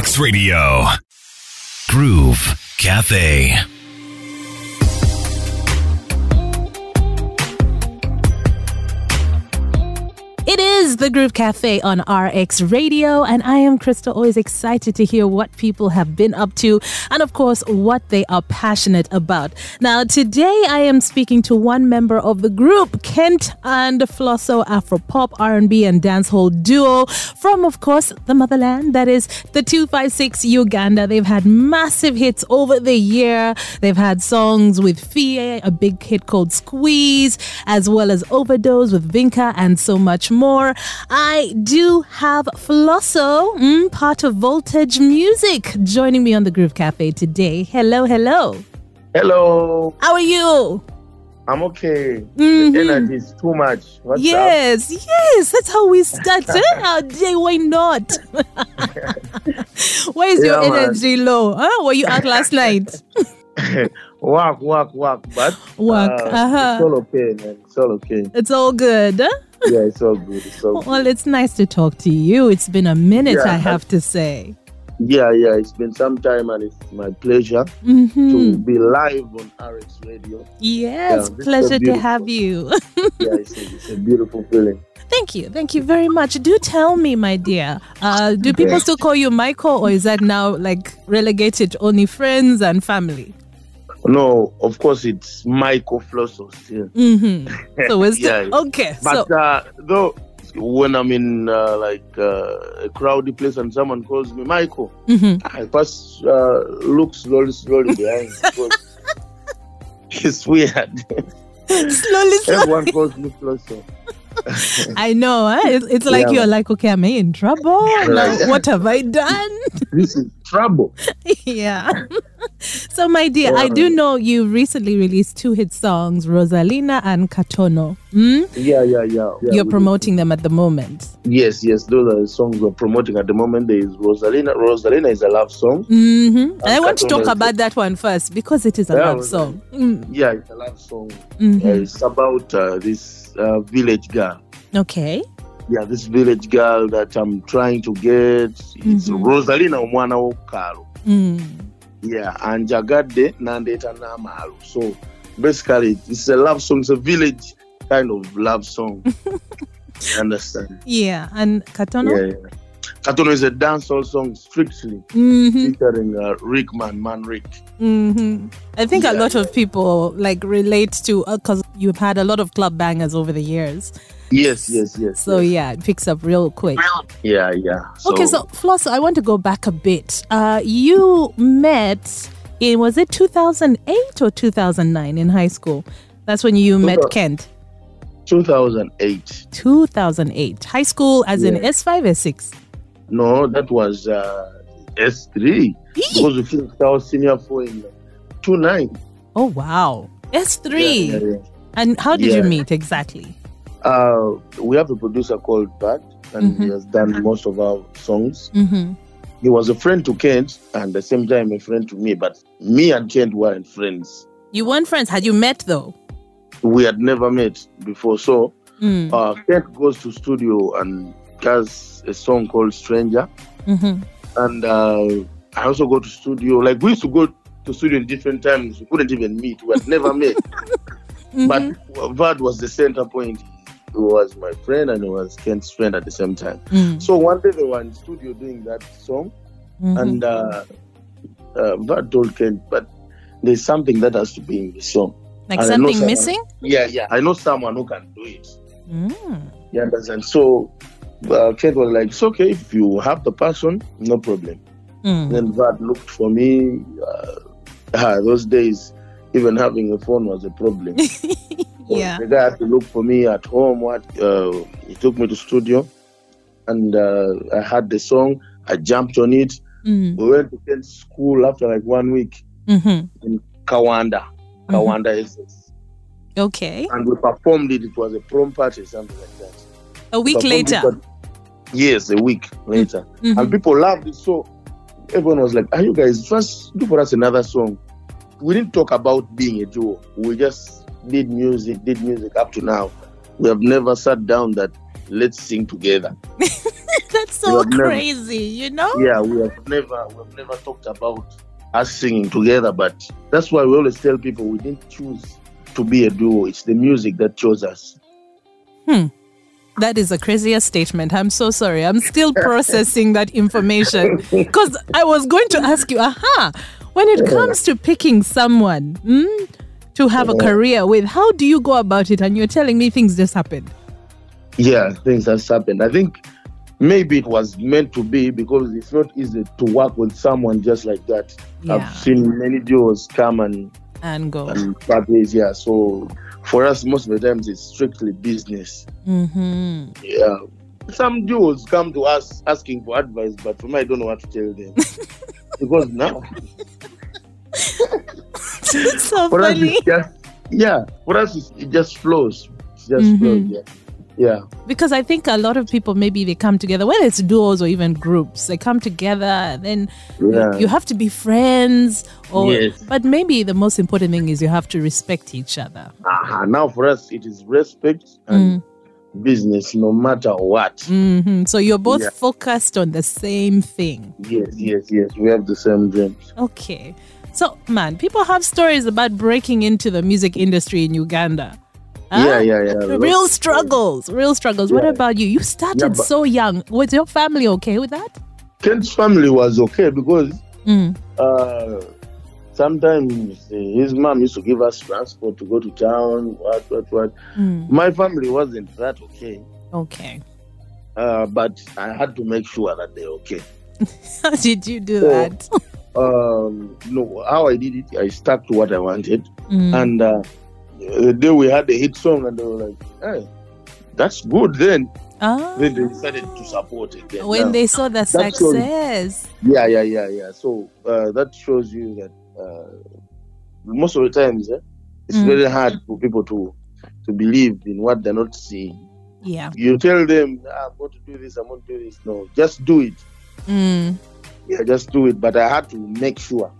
RX Radio. Groove Cafe. Is the Groove Cafe on RX Radio, and I am Crystal. Always excited to hear what people have been up to, and of course, what they are passionate about. Now, today I am speaking to one member of the group, Kent and Flosso Afro Pop, R&B, and dancehall duo from, of course, the motherland. That is the 256 Uganda. They've had massive hits over the year. They've had songs with Fie, a big hit called Squeeze, as well as Overdose with Vinka, and so much more. I do have Flosso, mm, part of Voltage Music, joining me on the Groove Cafe today. Hello, hello. Hello, How are you? I'm okay. Mhm. The energy is too much. What's yes, yes, that's how we start. eh? Our day, why not? Why is your Yeah, man. energy low? Huh? Were you out last night? up? work, work, work. But Work, uh, uh-huh. it's all okay, man. It's all okay. It's all good. huh? Yeah, it's all good. It's all good. Well, it's nice to talk to you. It's been a minute, Yeah. I have to say. Yeah, yeah. It's been some time, and it's my pleasure hmm to be live on RX Radio. Yes, is pleasure to have you. Yeah, it's a, it's a beautiful feeling. Thank you. Thank you very much. Do tell me, my dear, uh, do people still call you Michael or is that now like relegated to only friends and family? No, of course it's Michael Flosso still. hmm So still, Yeah. okay. So, But uh, though when I'm in uh, like uh, a crowded place and someone calls me Michael, mhm. I first uh, look slowly, slowly behind it's weird. slowly, slowly. Everyone calls me Flosso. I know. Huh? It's, it's like Yeah. you're like, okay, am I in trouble? Right. what have I done? This is trouble. yeah. so, my dear, I do know you recently released two hit songs, Rosalina and Katono. Mm? Yeah, yeah, yeah. yeah You're promoting them at the moment. Yes, yes. Those are the songs we're promoting at the moment. There is Rosalina. Rosalina is a love song. hmm I want to talk about that one first because it is a Yeah, love song. Mm, Yeah, it's a love song. mhm. Uh, it's about uh, this uh, village girl. Okay. Yeah, this village girl that I'm trying to get. It's Mhm. Rosalina omwana w'okukalo. Mm. Yeah anjagadde nandeeta n'amaalo so basically it's a love song it's a village kind of love song you understand Yeah. And Katono? yeah, yeah. katono is a dancehall song strictly hmm featuring uh, Rickman Manrick hmm I think a lot of people like relate to because you've had a lot of club bangers over the years. Yes yes yes So yes. yeah, it picks up real quick. yeah yeah okay, so Floss, I want to go back a bit. Uh, you met in was it 2008 or 2009 in high school? That's when you met Kent. 2008 2008 high school, as in Yeah. S5 S6. no that was uh, s3 because we finished our senior four in 29 Oh wow, S3. yeah, yeah, yeah. And how did you meet exactly? Uh, we have a producer called Bud, and he Mhm. has done most of our songs. Mm-hmm. He was a friend to Kent, and at the same time a friend to me. But me and Kent weren't friends. You weren't friends. Had you met though? We had never met before. So Mm. uh, Kent goes to studio and does a song called "Stranger," hmm and uh, I also go to studio. Like we used to go to studio in different times. We couldn't even meet. We had never met. Mm-hmm. But Vad was the center point. He was my friend and who was Kent's friend at the same time. Mm. So one day they were in studio doing that song, Mhm. and uh, uh, Vad told Kent, but there's something that has to be in the song. like know something someone- missing? Yeah, yeah. I know someone who can do it. Mm. You understand? So uh, Kent was like, it's okay if you have the person, no problem. Mm. Then Vad looked for me. Uh, those days, even having a phone was a problem. yeah. The guy had to look for me at home. What uh, he took me to studio, and uh, I had the song. I jumped on it. Mm. We went to Kent's school after like one week hmm in Kawanda, Kawanda SS, Okay. and we performed it. It was a prom party, something like that. A week Performed it, later. yes, a week later, Mhm. and people loved it. So everyone was like, "Are you guys first do for us another song?" We didn't talk about being a duo. We just did music, did music up to now. We have never sat down that let's sing together. That's so have never- crazy, you know? Yeah, we have never we have never talked about us singing together, but that's why we always tell people we didn't choose to be a duo. It's the music that chose us. Hmm. That is a crazier statement. I'm so sorry. I'm still processing that information because I was going to ask you, aha, when it comes to picking someone mm, to have a career with, how do you go about it? And you're telling me things just happened. Yeah, things has happened. I think maybe it was meant to be because it's not easy to work with someone just like that. Yeah. I've seen many duos come and And go. and ways. Yeah, so for us, most of the times it's strictly business. Mm-hmm. Yeah. Some duos come to us asking for advice, but for me, I don't know what to tell them. because now, It's so for us, funny. it's just, yeah, for us, it's, it just flows. It just Mhm. flows, yeah. Yeah. Because I think a lot of people maybe they come together, whether it's duos or even groups, they come together then Yeah. you have to be friends. Or, Yes. But maybe the most important thing is you have to respect each other. uh Now, for us, it is respect and business, no matter what. hmm So you're both Yeah. focused on the same thing. Yes, yes, yes. We have the same dreams. Okay. So, man, people have stories about breaking into the music industry in Uganda. Huh? Yeah, yeah, yeah. Ah, Real struggles, real struggles. What about you? You started Yeah, so young. Was your family okay with that? Kent's family was okay because Mm. uh, sometimes uh, his mom used to give us transport to go to town, what, what, what. Mm. My family wasn't that okay, Okay. uh, but I had to make sure that they're okay. How did you do Oh. that? Um, no, how I did it, I stuck to what I wanted. Mm. And uh, the day we had the hit song, and they were like, hey, that's good then. Ah. Then they decided to support it. Then. when Now- they saw the success. Yeah, yeah, yeah, yeah. So uh, that shows you that uh, most of the times eh, it's Mm. very hard for people to to believe in what they're not seeing. Yeah. You tell them, ah, I'm going to do this, I'm going to do this. No, just do it. Mm. Yeah, just do it. But I had to make sure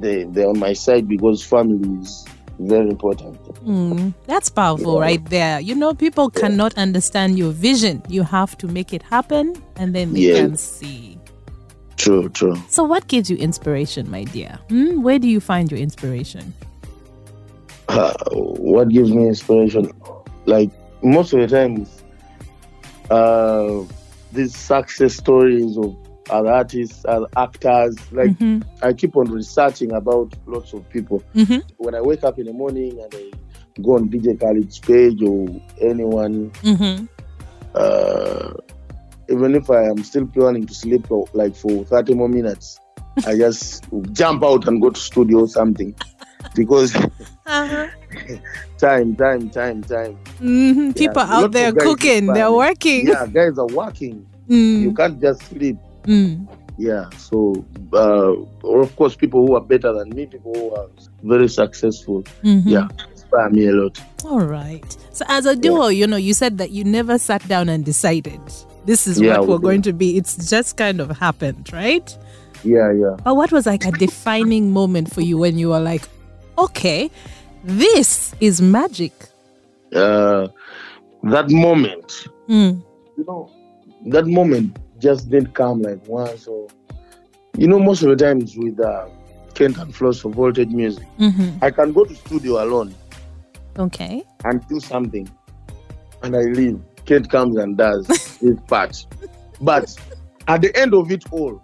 they, they're on my side because family is very important. Mm. That's powerful Yeah. right there. You know, people cannot understand your vision. You have to make it happen and then they Yeah. can see. True, true. So, what gives you inspiration, my dear? Hmm? Where do you find your inspiration? Uh, what gives me inspiration? Like most of the times, uh, these success stories of other artists, other actors, like Mhm. I keep on researching about lots of people. Mhm. When I wake up in the morning and I go on DJ Khaled's page or anyone, Mhm. uh, even if I am still planning to sleep for, like for 30 more minutes, I just jump out and go to studio or something because Uh-huh. time, time, time, time. Mhm. People out there cooking, they're working. Yeah, guys are working. You Mm. can't just sleep. Mm. Yeah, so uh, or of course, people who are better than me, people who are very successful. Mhm. Yeah, inspire me a lot. All right. So, as a duo, you know, you said that you never sat down and decided this is Yeah, what we we're going to be. It's just kind of happened, right? Yeah, yeah. But what was like a defining moment for you when you were like, okay, this is magic? Uh, that moment, Mm. you know, that moment just didn't come like once or, you know, most of the times with uh, Kent and Floss for Voltage Music, hmm I can go to studio alone Okay. and do something, and I leave. Kent comes and does his part. But at the end of it all,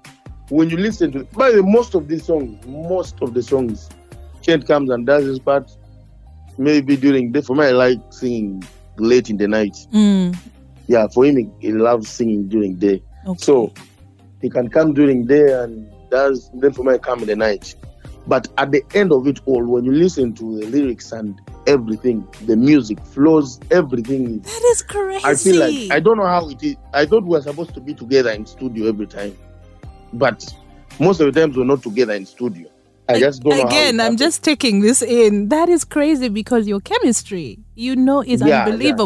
when you listen to, by the most of these songs, most of the songs, Kent comes and does his part. Maybe during the for me, I like singing late in the night. Mm. Yeah, for him, he, he loves singing during day. Okay. So he can come during day and does then for me I come in the night. But at the end of it all, when you listen to the lyrics and everything, the music flows, everything is that is crazy. I feel like I don't know how it is. I thought we were supposed to be together in studio every time, but most of the times we're not together in studio. I just don't Again, I'm just taking this in. That is crazy because your chemistry, you know, is Yeah, yeah.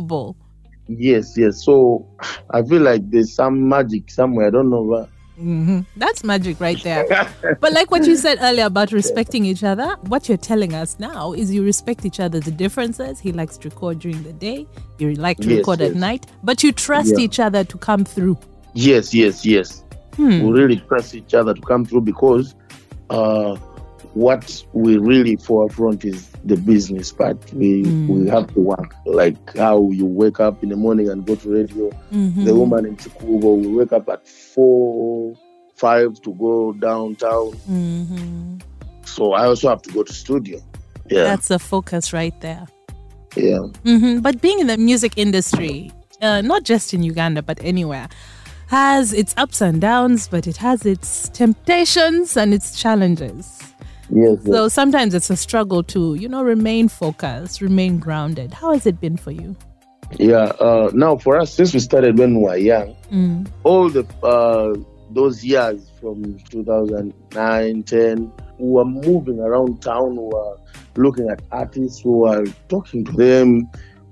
Yes, yes. So I feel like there's some magic somewhere. I don't know, but hmm That's magic right there. but like what you said earlier about respecting each other, what you're telling us now is you respect each other's differences. He likes to record during the day, you like to Yes, record at night, but you trust Yeah. each other to come through. Yes, yes, yes. Hmm. We really trust each other to come through because uh, what we really forefront is the business part. We Mm. we have to work like how you wake up in the morning and go to radio. Mhm. The woman in Kikuubo will wake up at four, five to go downtown. Mhm. So I also have to go to studio. Yeah, That's the focus right there. yeah. hmm But being in the music industry, uh, not just in Uganda, but anywhere, has its ups and downs, but it has its temptations and its challenges. Yes, yes. So sometimes it's a struggle to, you know, remain focused, remain grounded. How has it been for you? yeah. Uh, now for us, since we started when we were young, Mm. all the uh, those years from 2009 10 we were moving around town we were looking at artists who were talking to them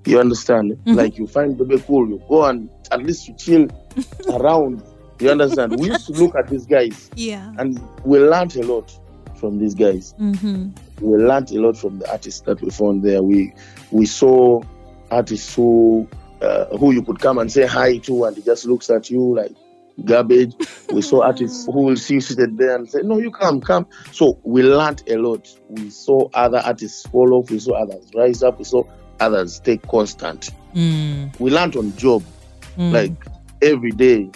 you understand Mhm. like you find Bebe Cool you go and at least you chill around you understand we used to look at these guys Yeah. and we learned a lot from these guys Mm-hmm. we learned a lot from the artists that we found there. We we saw artists who uh, who you could come and say hi to, and he just looks at you like garbage. We saw artists who will see you seated there and say, "No, you come, come." So we learned a lot. We saw other artists fall off. We saw others rise up. We saw others stay constant. Mm. We learned on job, Mm. like every day.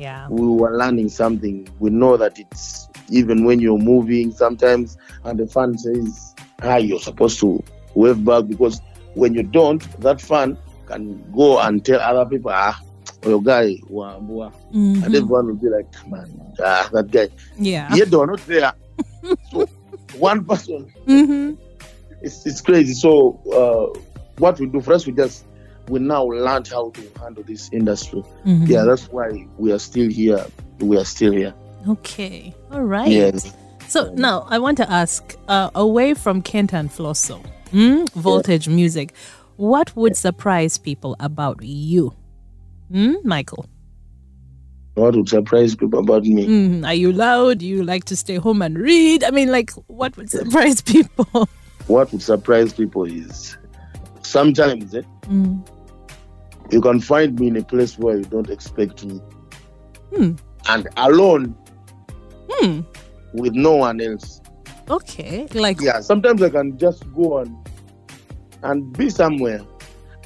yeah. We were learning something. We know that it's even when you're moving sometimes, and the fan says, "Hi," you're supposed to wave back because when you don't, that fan can go and tell other people, "Ah, your guy, wa," Mhm. and everyone will be like, "Man, ah, that guy." Yeah. Yet they were not there. so one person, hmm it's, it's crazy. So uh, what we do first, we just we now learned how to handle this industry. Mm-hmm. Yeah, that's why we are still here. We are still here. Okay. All right. Yes. So now I want to ask, uh, away from Kent and Flosso, mm, voltage music, what would surprise people about you? Mm, Michael, What would surprise people about me? mm, are you loud? Do you like to stay home and read? I mean, like, what would surprise people? What would surprise people is sometimes eh, Mm, you can find me in a place where you don't expect me, Hmm. and alone hmm. with no one else. Okay. Like, Yeah, sometimes I can just go and and be somewhere,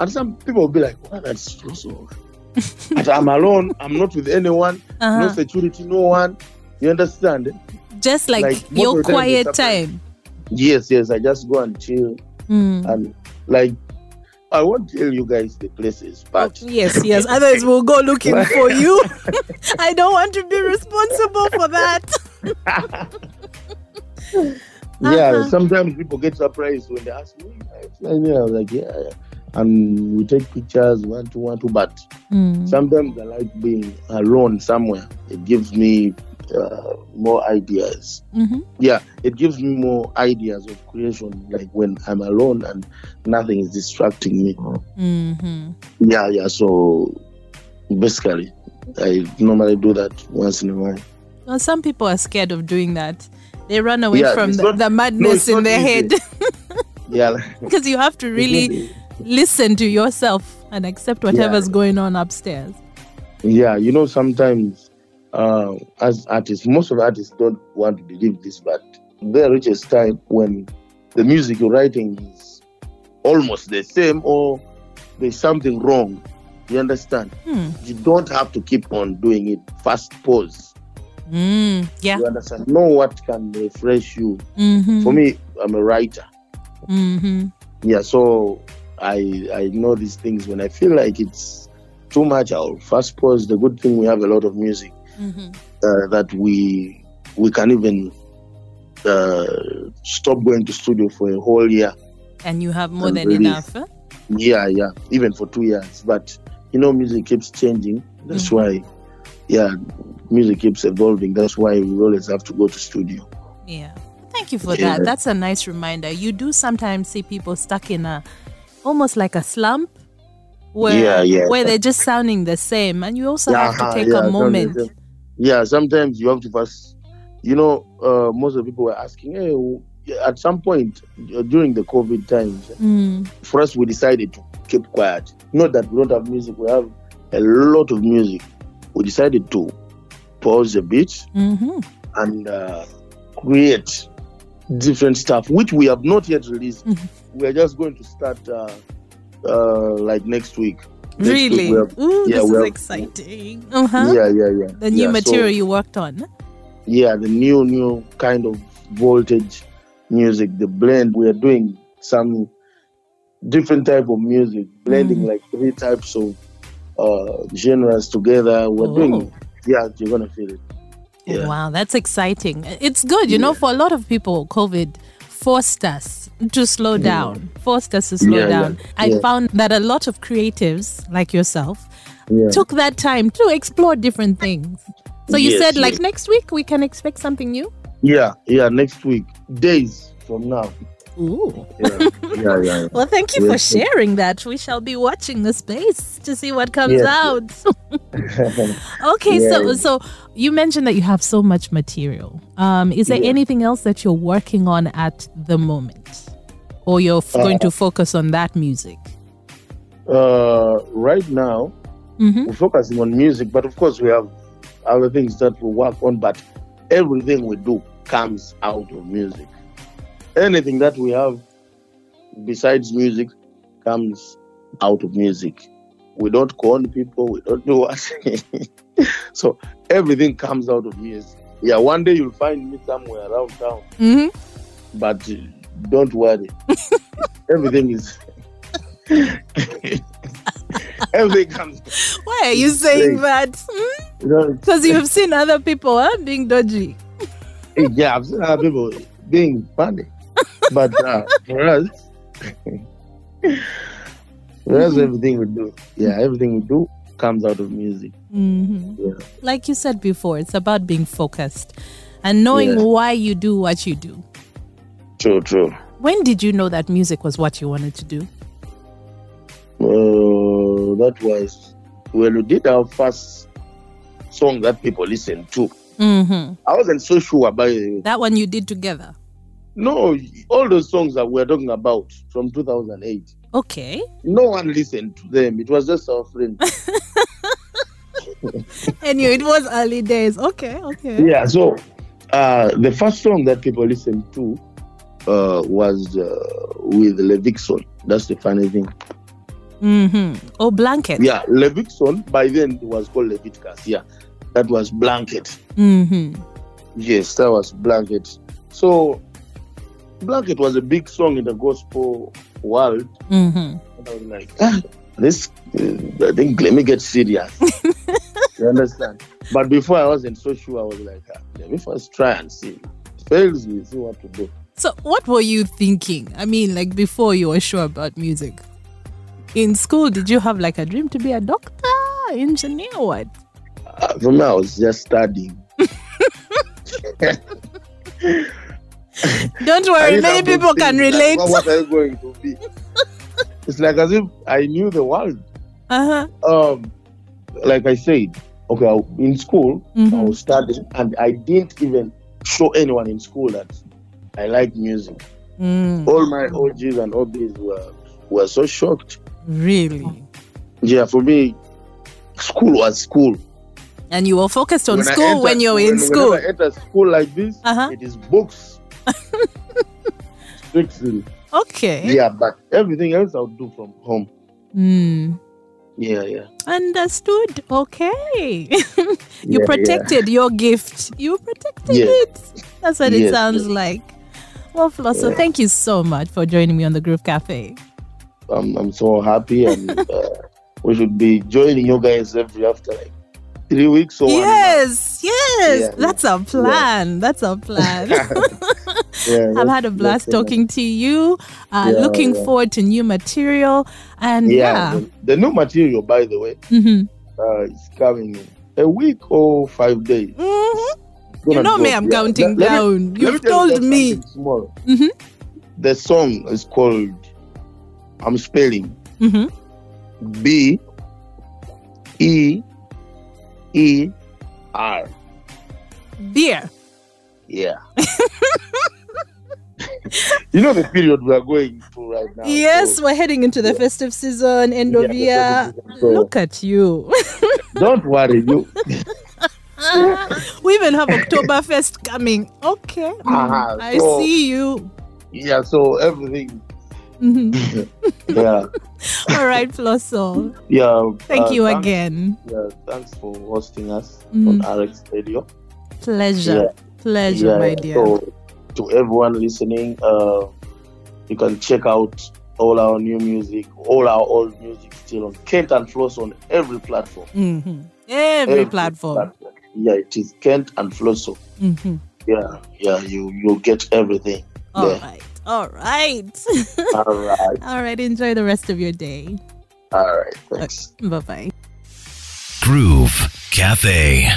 and some people will be like, "What? That's so so." and I'm alone. I'm not with anyone. No uh-huh. security. No one. You understand? just like, like, your of the time quiet time. Yes, yes. I just go and chill Mm. and like. I won't tell you guys the places, but Yes, yes. Others will go looking for you. I don't want to be responsible for that. Yeah, Uh-huh. sometimes people get surprised when they ask me. I was like, yeah, yeah. And we take pictures one to one to, but Mm. sometimes I like being alone somewhere. It gives me uh, more ideas. Mhm. Yeah, it gives me more ideas of creation, like when I'm alone and nothing is distracting me. Mm-hmm. Yeah, yeah. So basically, I normally do that once in a while. Well, some people are scared of doing that. They run away Yeah, from the, not- the madness it's in their easy. head Yeah, because you have to really listen to yourself and accept whatever's going on upstairs. Yeah, you know, sometimes uh, as artists, most of the artists don't want to believe this, but there reaches time when the music you're writing is almost the same or there's something wrong. You understand? Hmm. You don't have to keep on doing it. Fast pause. Mm. Yeah. You understand? Know what can refresh you. Mm-hmm. For me, I'm a writer. Mm-hmm. Yeah, so I I know these things when I feel like it's too much. I'll fast pause. The good thing we have a lot of music. Mm-hmm. uh, that we we can even uh, stop going to studio for a whole year. And you have more than enough. Huh? Yeah, yeah, even for two years. But you know, music keeps changing. That's Mhm. why, yeah, music keeps evolving. That's why we always have to go to studio. Yeah. Thank you for Yeah. that. That's a nice reminder. You do sometimes see people stuck in a almost like a slump where Yeah, yeah. where they're just sounding the same and you also have to Uh-huh, take yeah, a moment yeah, sometimes you have to first, you know, uh, most of the people were asking, hey, at some point uh, during the COVID times, Mm. for us, we decided to keep quiet. Not that we don't have music, we have a lot of music. We decided to pause a bit hmm and uh, create different stuff, which we have not yet released. Mhm. We are just going to start uh, uh, like next week. Really? Ooh, yeah, this is exciting. Uh-huh. Yeah, yeah, yeah. The new Yeah, so- material you worked on. yeah the new new kind of voltage music the blend we are doing some different type of music blending Mm. like three types of uh genres together we're Oh. doing yeah you're gonna feel it yeah Wow, that's exciting. It's good, you know, for a lot of people, COVID forced us to slow hmm. down, forced us to slow Yeah, yeah, down. I yeah. found that a lot of creatives like yourself yeah took that time to explore different things. So you Yes, said, like, next week we can expect something new? yeah yeah next week days from now Ooh. yeah yeah yeah, Well, thank you for sharing that. We shall be watching the space to see what comes Yes. out. okay, so Yeah. so you mentioned that you have so much material. Um, is there Yeah. anything else that you're working on at the moment, or you're f- going to focus on that music? uh right now Mm-hmm. we're focusing on music but of course we have other things that we work on but everything we do comes out of music anything that we have besides music comes out of music. We don't con people we don't do what. So everything comes out of music. Yeah one day you'll find me somewhere around town. Mm-hmm. but uh, don't worry. Everything is everything comes Why are you saying that? Because you have seen other people huh, being dodgy. yeah, I've seen other people being funny, but uh, for us, for us, everything we do, yeah, everything we do comes out of music. hmm Yeah. Like you said before, it's about being focused and knowing Yeah. why you do what you do. True, true. When did you know that music was what you wanted to do? Uh, that was when we did our first song that people listened to. Mm-hmm. I wasn't so sure about it. That one you did together. No, all those songs that we're talking about from 2008, Okay. no one listened to them. It was just our friends. Anyway, it was early days. Okay, okay. yeah so uh the first song that people listened to uh was uh, with Levixone that's the funny thing Mm-hmm. Oh, blanket. yeah Levixone by then it was called leviticus yeah that was blanket Mm-hmm. yes that was blanket so blanket was a big song in the gospel world Mm-hmm. and i was like ah, this uh, i think let me get serious you understand but before i wasn't so sure i was like ah, let me first try and see fails we see what to do So, what were you thinking? I mean, like before you were sure about music. In school, did you have like a dream to be a doctor, engineer, what? Uh, for me, I was just studying. Don't worry, many people can relate. what, what going to be? it's like as if I knew the world. Uh-huh. Um, like I said, okay, I- in school, I Mhm. was studying, and I didn't even show anyone in school that I like music. Mm, All my OGs and OBs were were so shocked. really? Yeah, for me, school was school. And you were focused on When school enter- when you were in when- school. Whenever I enter school like this, Uh-huh. it is books. Strictly. Okay. Yeah, but everything else I'll do from home. Mm. Yeah, yeah. Understood. Okay. you Yeah, protected your gift. You protected Yes. it. That's what it sounds like. Well, Flosso, Yeah. thank you so much for joining me on the Groove Cafe. I'm, I'm so happy, and uh, we should be joining you guys every after like three weeks or. Yes, yes. Yeah, That's our plan. That's our plan. Yeah, I've had a blast talking to you. Uh, Yeah, looking yeah. forward to new material. And Yeah, yeah. The, the new material, by the way, Mhm. uh, is coming a week or five days. Mhm. You know me. I'm Yeah, counting let- let me- down. You've told me. Small. Mhm. The song is called. I'm spelling hmm B E E R. Beer. Yeah. you know the period we are going through right now. Yes, so we're heading into the yeah. festive season, end of Yeah, the year. season, so- Look at you. don't worry, you. we even have Oktoberfest coming. Okay. Ah, I so- see you. Yeah, so everything. Mhm. Yeah, All right, Flosso. yeah. Thank uh, you thanks- again. Yeah, thanks for hosting us Mhm. on RX Radio. Pleasure. Pleasure, yeah, my dear. So, to everyone listening, uh, you can check out all our new music, all our old music still on Kent and Floss on every platform. Mhm. Every, platform. Yeah, it is Kent and Flosso. hmm Yeah, yeah, you you get everything. All Yeah. right. All right. All right, All right. Enjoy the rest of your day. all right, thanks. Bye bye. Groove Cafe.